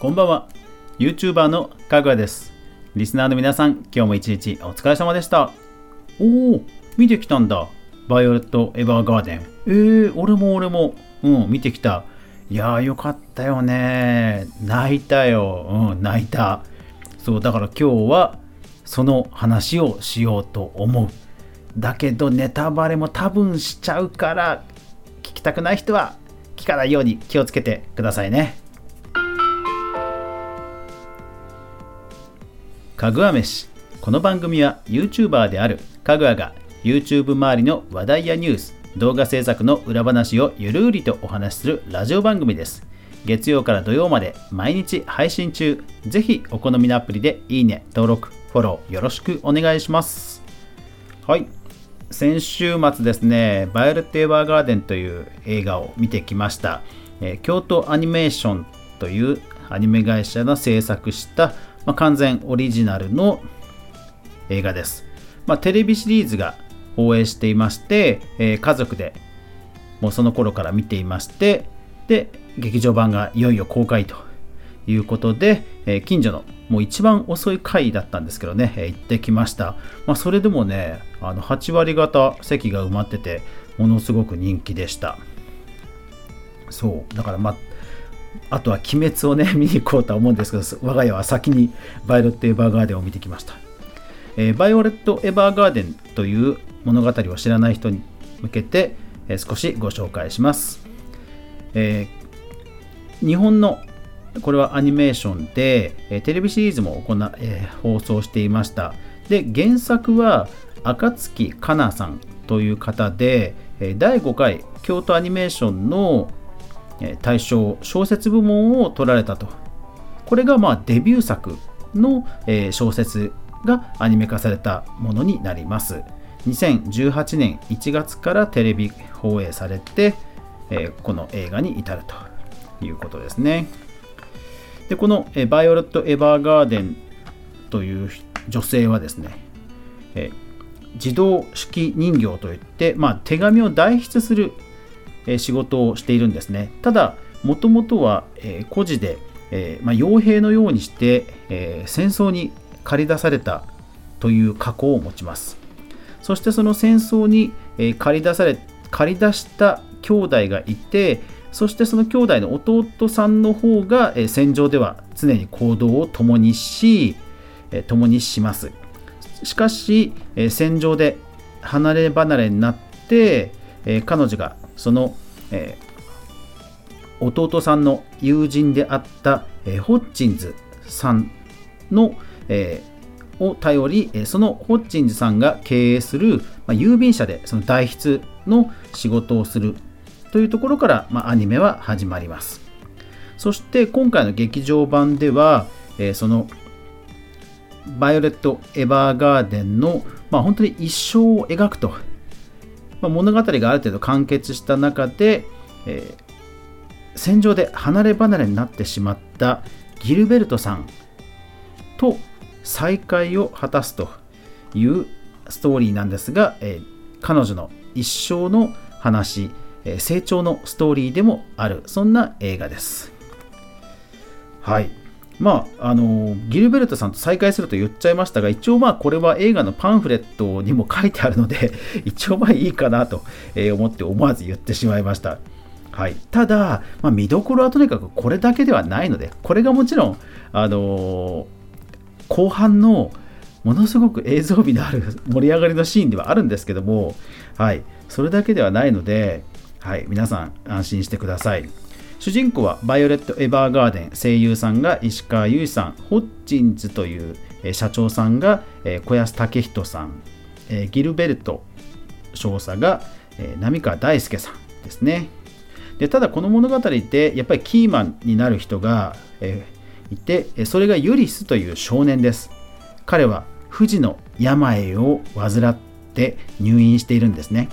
こんばんは。YouTuber のかぐわです。リスナーの皆さん今日も一日お疲れ様でした。おお見てきたんだ。バイオレット・エヴァーガーデン。えー、俺も俺も。うん見てきた。いやーよかったよね。泣いたよ。うん泣いた。そうだから今日はその話をしようと思う。だけどネタバレも多分しちゃうから聞きたくない人は聞かないように気をつけてくださいね。かぐわ飯。この番組は YouTuber であるかぐわが YouTube 周りの話題やニュース動画制作の裏話をゆるりとお話しするラジオ番組です。月曜から土曜まで毎日配信中。ぜひお好みのアプリでいいね登録フォローよろしくお願いします。はい。先週末ですね「バイオレット・エヴァーガーデン」という映画を見てきました、えー、京都アニメーションというアニメ会社が制作したまあ、完全オリジナルの映画です。まあ、テレビシリーズが放映していまして、えー、家族でもうその頃から見ていまして、で、劇場版がいよいよ公開ということで、えー、近所のもう一番遅い回だったんですけどね、えー、行ってきました。まあ、それでもね、あの8割方席が埋まってて、ものすごく人気でした。そう、だからまあ、あとは鬼滅をね、見に行こうと思うんですけど、我が家は先にバイオレット・エヴァーガーデンを見てきました。えー、バイオレット・エヴァーガーデンという物語を知らない人に向けて、えー、少しご紹介します。えー、日本のこれはアニメーションで、えテレビシリーズも行、え放送していました。で、原作は暁かなさんという方で、第5回京都アニメーションの大賞小説部門を取られたと。これがまあデビュー作の小説がアニメ化されたものになります。2018年1月からテレビ放映されてこの映画に至るということですね。でこのバイオレット・エヴァーガーデンという女性はですね自動式人形といって、まあ、手紙を代筆する仕事をしているんですね。ただ、もともとは孤児で、まあ、傭兵のようにして、戦争に駆り出されたという過去を持ちます。そしてその戦争に駆り出され、駆り出した兄弟がいて、そしてその兄弟の弟さんの方が戦場では常に行動を共にし、共にします。しかし、戦場で離れ離れになって、彼女がその、えー、弟さんの友人であった、えー、ホッチンズさんの、えー、を頼り、そのホッチンズさんが経営する、まあ、郵便社でその代筆の仕事をするというところから、まあ、アニメは始まります。そして今回の劇場版では、えー、そのバイオレット・エヴァーガーデンの、まあ、本当に一生を描くとまあ、物語がある程度完結した中で、えー、戦場で離れ離れになってしまったギルベルトさんと再会を果たすというストーリーなんですが、えー、彼女の一生の話、えー、成長のストーリーでもあるそんな映画です。はいまあ、あのギルベルトさんと再会すると言っちゃいましたが、一応まあこれは映画のパンフレットにも書いてあるので、一応まあいいかなと思って思わず言ってしまいました。はい、ただ、まあ、見どころはとにかくこれだけではないので、これがもちろん、あの後半のものすごく映像美のある盛り上がりのシーンではあるんですけども、はい、それだけではないので、はい、皆さん安心してください。主人公はバイオレット・エヴァーガーデン声優さんが石川由依さんホッチンズという社長さんが小安武人さんギルベルト少佐が浪川大輔さんですね。でただこの物語でやっぱりキーマンになる人がいてそれがユリスという少年です。彼は不治の病を患って入院しているんですね。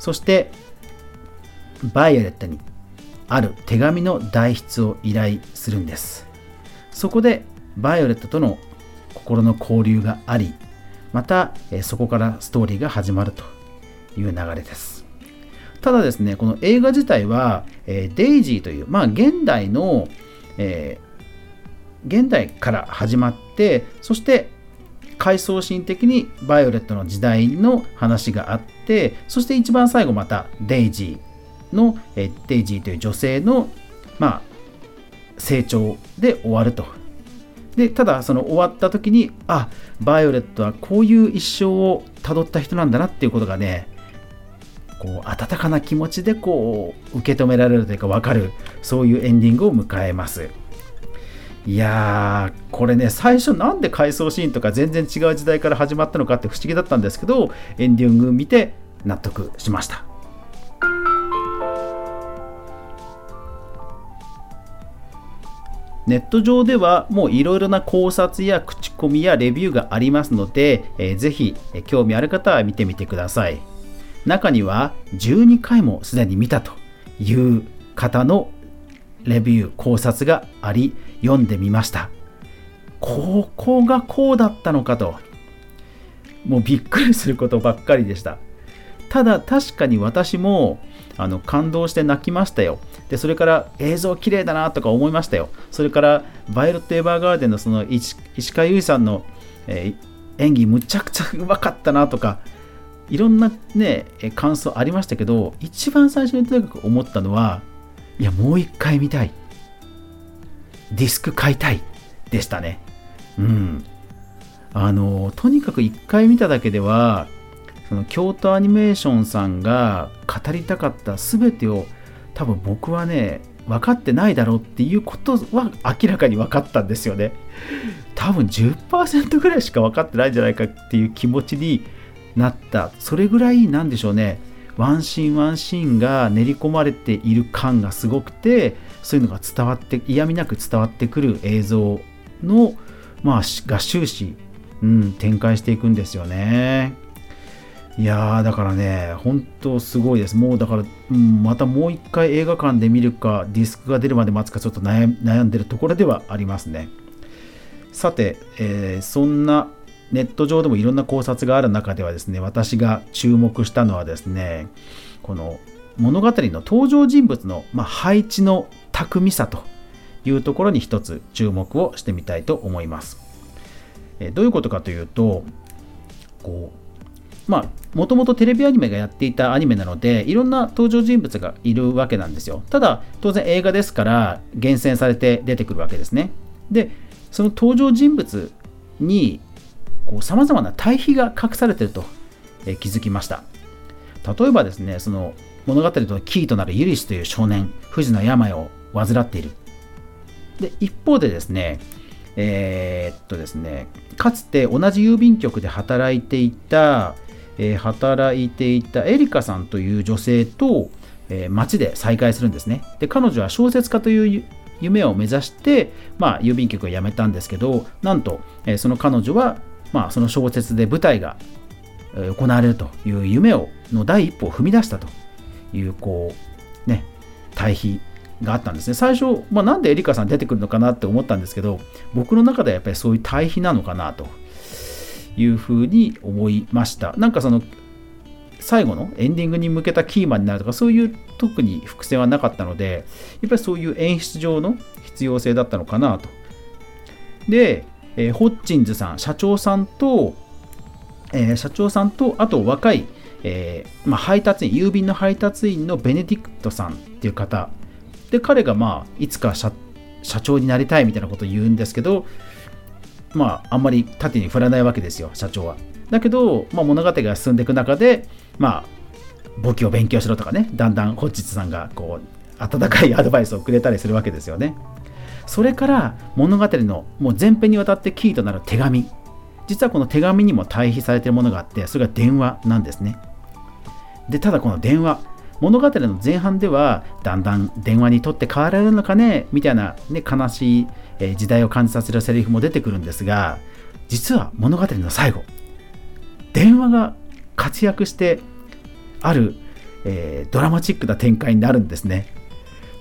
そしてバイオレットにある手紙の代筆を依頼するんです。そこでバイオレットとの心の交流がありまたそこからストーリーが始まるという流れです。ただですねこの映画自体は、デイジーという、まあ、現代の、え現代から始まってそして回想シーン的にヴァイオレットの時代の話があってそして一番最後またデイジーのえデイジーという女性のまあ成長で終わると。でただその終わった時にあバイオレットはこういう一生をたどった人なんだなっていうことがねこう温かな気持ちでこう受け止められるというか分かるそういうエンディングを迎えます。いやーこれね最初なんで回想シーンとか全然違う時代から始まったのかって不思議だったんですけどエンディング見て納得しました。ネット上ではもういろいろな考察や口コミやレビューがありますので、えー、ぜひ、興味ある方は見てみてください。中には12回もすでに見たという方のレビュー考察があり読んでみました。ここがこうだったのかと。もうびっくりすることばっかりでした。ただ確かに私もあの感動して泣きましたよ。でそれから映像綺麗だなとか思いましたよ。それからバイオレット・エヴァーガーデンのその石川由依さんの、えー、演技むちゃくちゃうまかったなとかいろんなね感想ありましたけど一番最初にとにかく思ったのはいやもう一回見たい。ディスク買いたい。でしたね。うん。あのとにかく一回見ただけではその京都アニメーションさんが語りたかった全てを多分僕はね分かってないだろうっていうことは明らかに分かったんですよね。多分10%ぐらいしか分かってないんじゃないかっていう気持ちになった。それぐらいなんでしょうね。ワンシーンワンシーンが練り込まれている感がすごくてそういうのが伝わって嫌味なく伝わってくる映像の、まあ、が終始、うん、展開していくんですよね。いやーだからね、本当すごいです。もうだから、うん、またもう一回映画館で見るか、ディスクが出るまで待つか、ちょっと悩んでるところではありますね。さて、えー、そんなネット上でもいろんな考察がある中ではですね、私が注目したのはですね、この物語の登場人物の、まあ、配置の巧みさというところに一つ注目をしてみたいと思います。えどういうことかというと、こう、まあ、もともとテレビアニメがやっていたアニメなので、いろんな登場人物がいるわけなんですよ。ただ、当然映画ですから、厳選されて出てくるわけですね。で、その登場人物にさまざまな対比が隠されていると、え気づきました例えばですねその物語のキーとなるユリスという少年不治の病を患っているで一方でですねえー、っとですねかつて同じ郵便局で働いていた、えー、働いていたエリカさんという女性と、えー、街で再会するんですね。で彼女は小説家という夢を目指して、まあ、郵便局を辞めたんですけどなんと、えー、その彼女はまあ、その小説で舞台が行われるという夢をの第一歩を踏み出したというこうね対比があったんですね。最初、まあ、なんでエリカさん出てくるのかなって思ったんですけど僕の中ではやっぱりそういう対比なのかなというふうに思いましたなんかその最後のエンディングに向けたキーマンになるとかそういう特に伏線はなかったのでやっぱりそういう演出上の必要性だったのかなとでえー、ホッチンズさん、社長さんと、えー、社長さんと、あと若い、えー、まあ、配達員、郵便の配達員のベネディクトさんっていう方。で、彼が、まあ、いつか社長になりたいみたいなことを言うんですけど、まあ、あんまり縦に振らないわけですよ、社長は。だけど、まあ、物語が進んでいく中で、まあ、簿記を勉強しろとかね、だんだんホッチツさんが、こう、温かいアドバイスをくれたりするわけですよね。それから物語のもう前編にわたってキーとなる手紙実はこの手紙にも対比されているものがあってそれが電話なんですねでただこの電話物語の前半ではだんだん電話にとって変わられるのかねみたいな、ね、悲しい時代を感じさせるセリフも出てくるんですが実は物語の最後電話が活躍してある、えー、ドラマチックな展開になるんですね。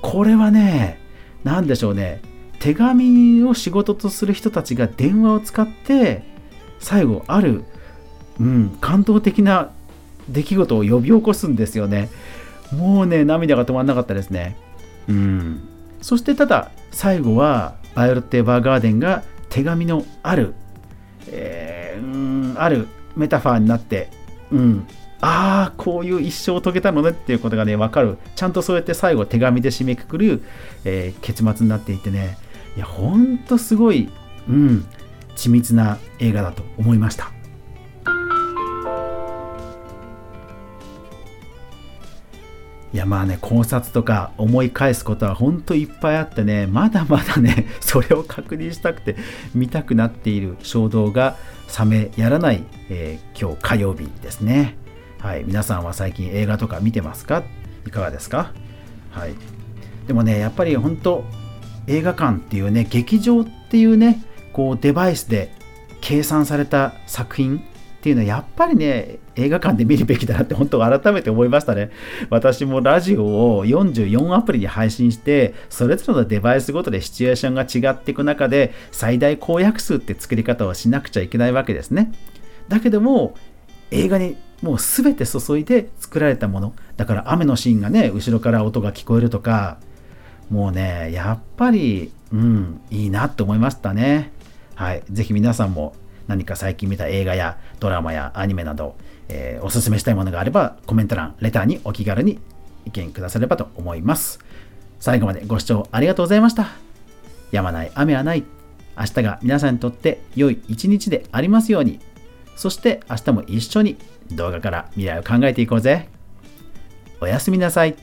これはね何でしょうね。手紙を仕事とする人たちが電話を使って最後ある、うん、感動的な出来事を呼び起こすんですよね。もうね涙が止まんなかったですね。うん。そしてただ最後はバイオレット・エヴァーガーデンが手紙のある、えー、うんあるメタファーになって、うん、ああこういう一生を遂げたのねっていうことがね分かる。ちゃんとそうやって最後手紙で締めくくる、えー、結末になっていてね。いやほんとすごい、うん、緻密な映画だと思いましたいやまあね考察とか思い返すことは本当いっぱいあってねまだまだね それを確認したくて見たくなっている衝動が冷めやらない、えー、今日火曜日ですね。はい皆さんは最近映画とか見てますか？いかがですか？はい。でもねやっぱり本当映画館っていうね劇場っていうねこうデバイスで計算された作品っていうのはやっぱりね映画館で見るべきだなって本当改めて思いましたね。私もラジオを44アプリに配信してそれぞれのデバイスごとでシチュエーションが違っていく中で最大公約数って作り方をしなくちゃいけないわけですね。だけども映画にもう全て注いで作られたもの。だから雨のシーンがね後ろから音が聞こえるとか。もうねやっぱりうんいいなって思いましたね。はい是非皆さんも何か最近見た映画やドラマやアニメなど、えー、おすすめしたいものがあればコメント欄、レターにお気軽に意見くださればと思います。最後までご視聴ありがとうございました。やまない雨はない。明日が皆さんにとって良い一日でありますように。そして明日も一緒に動画から未来を考えていこうぜ。おやすみなさい。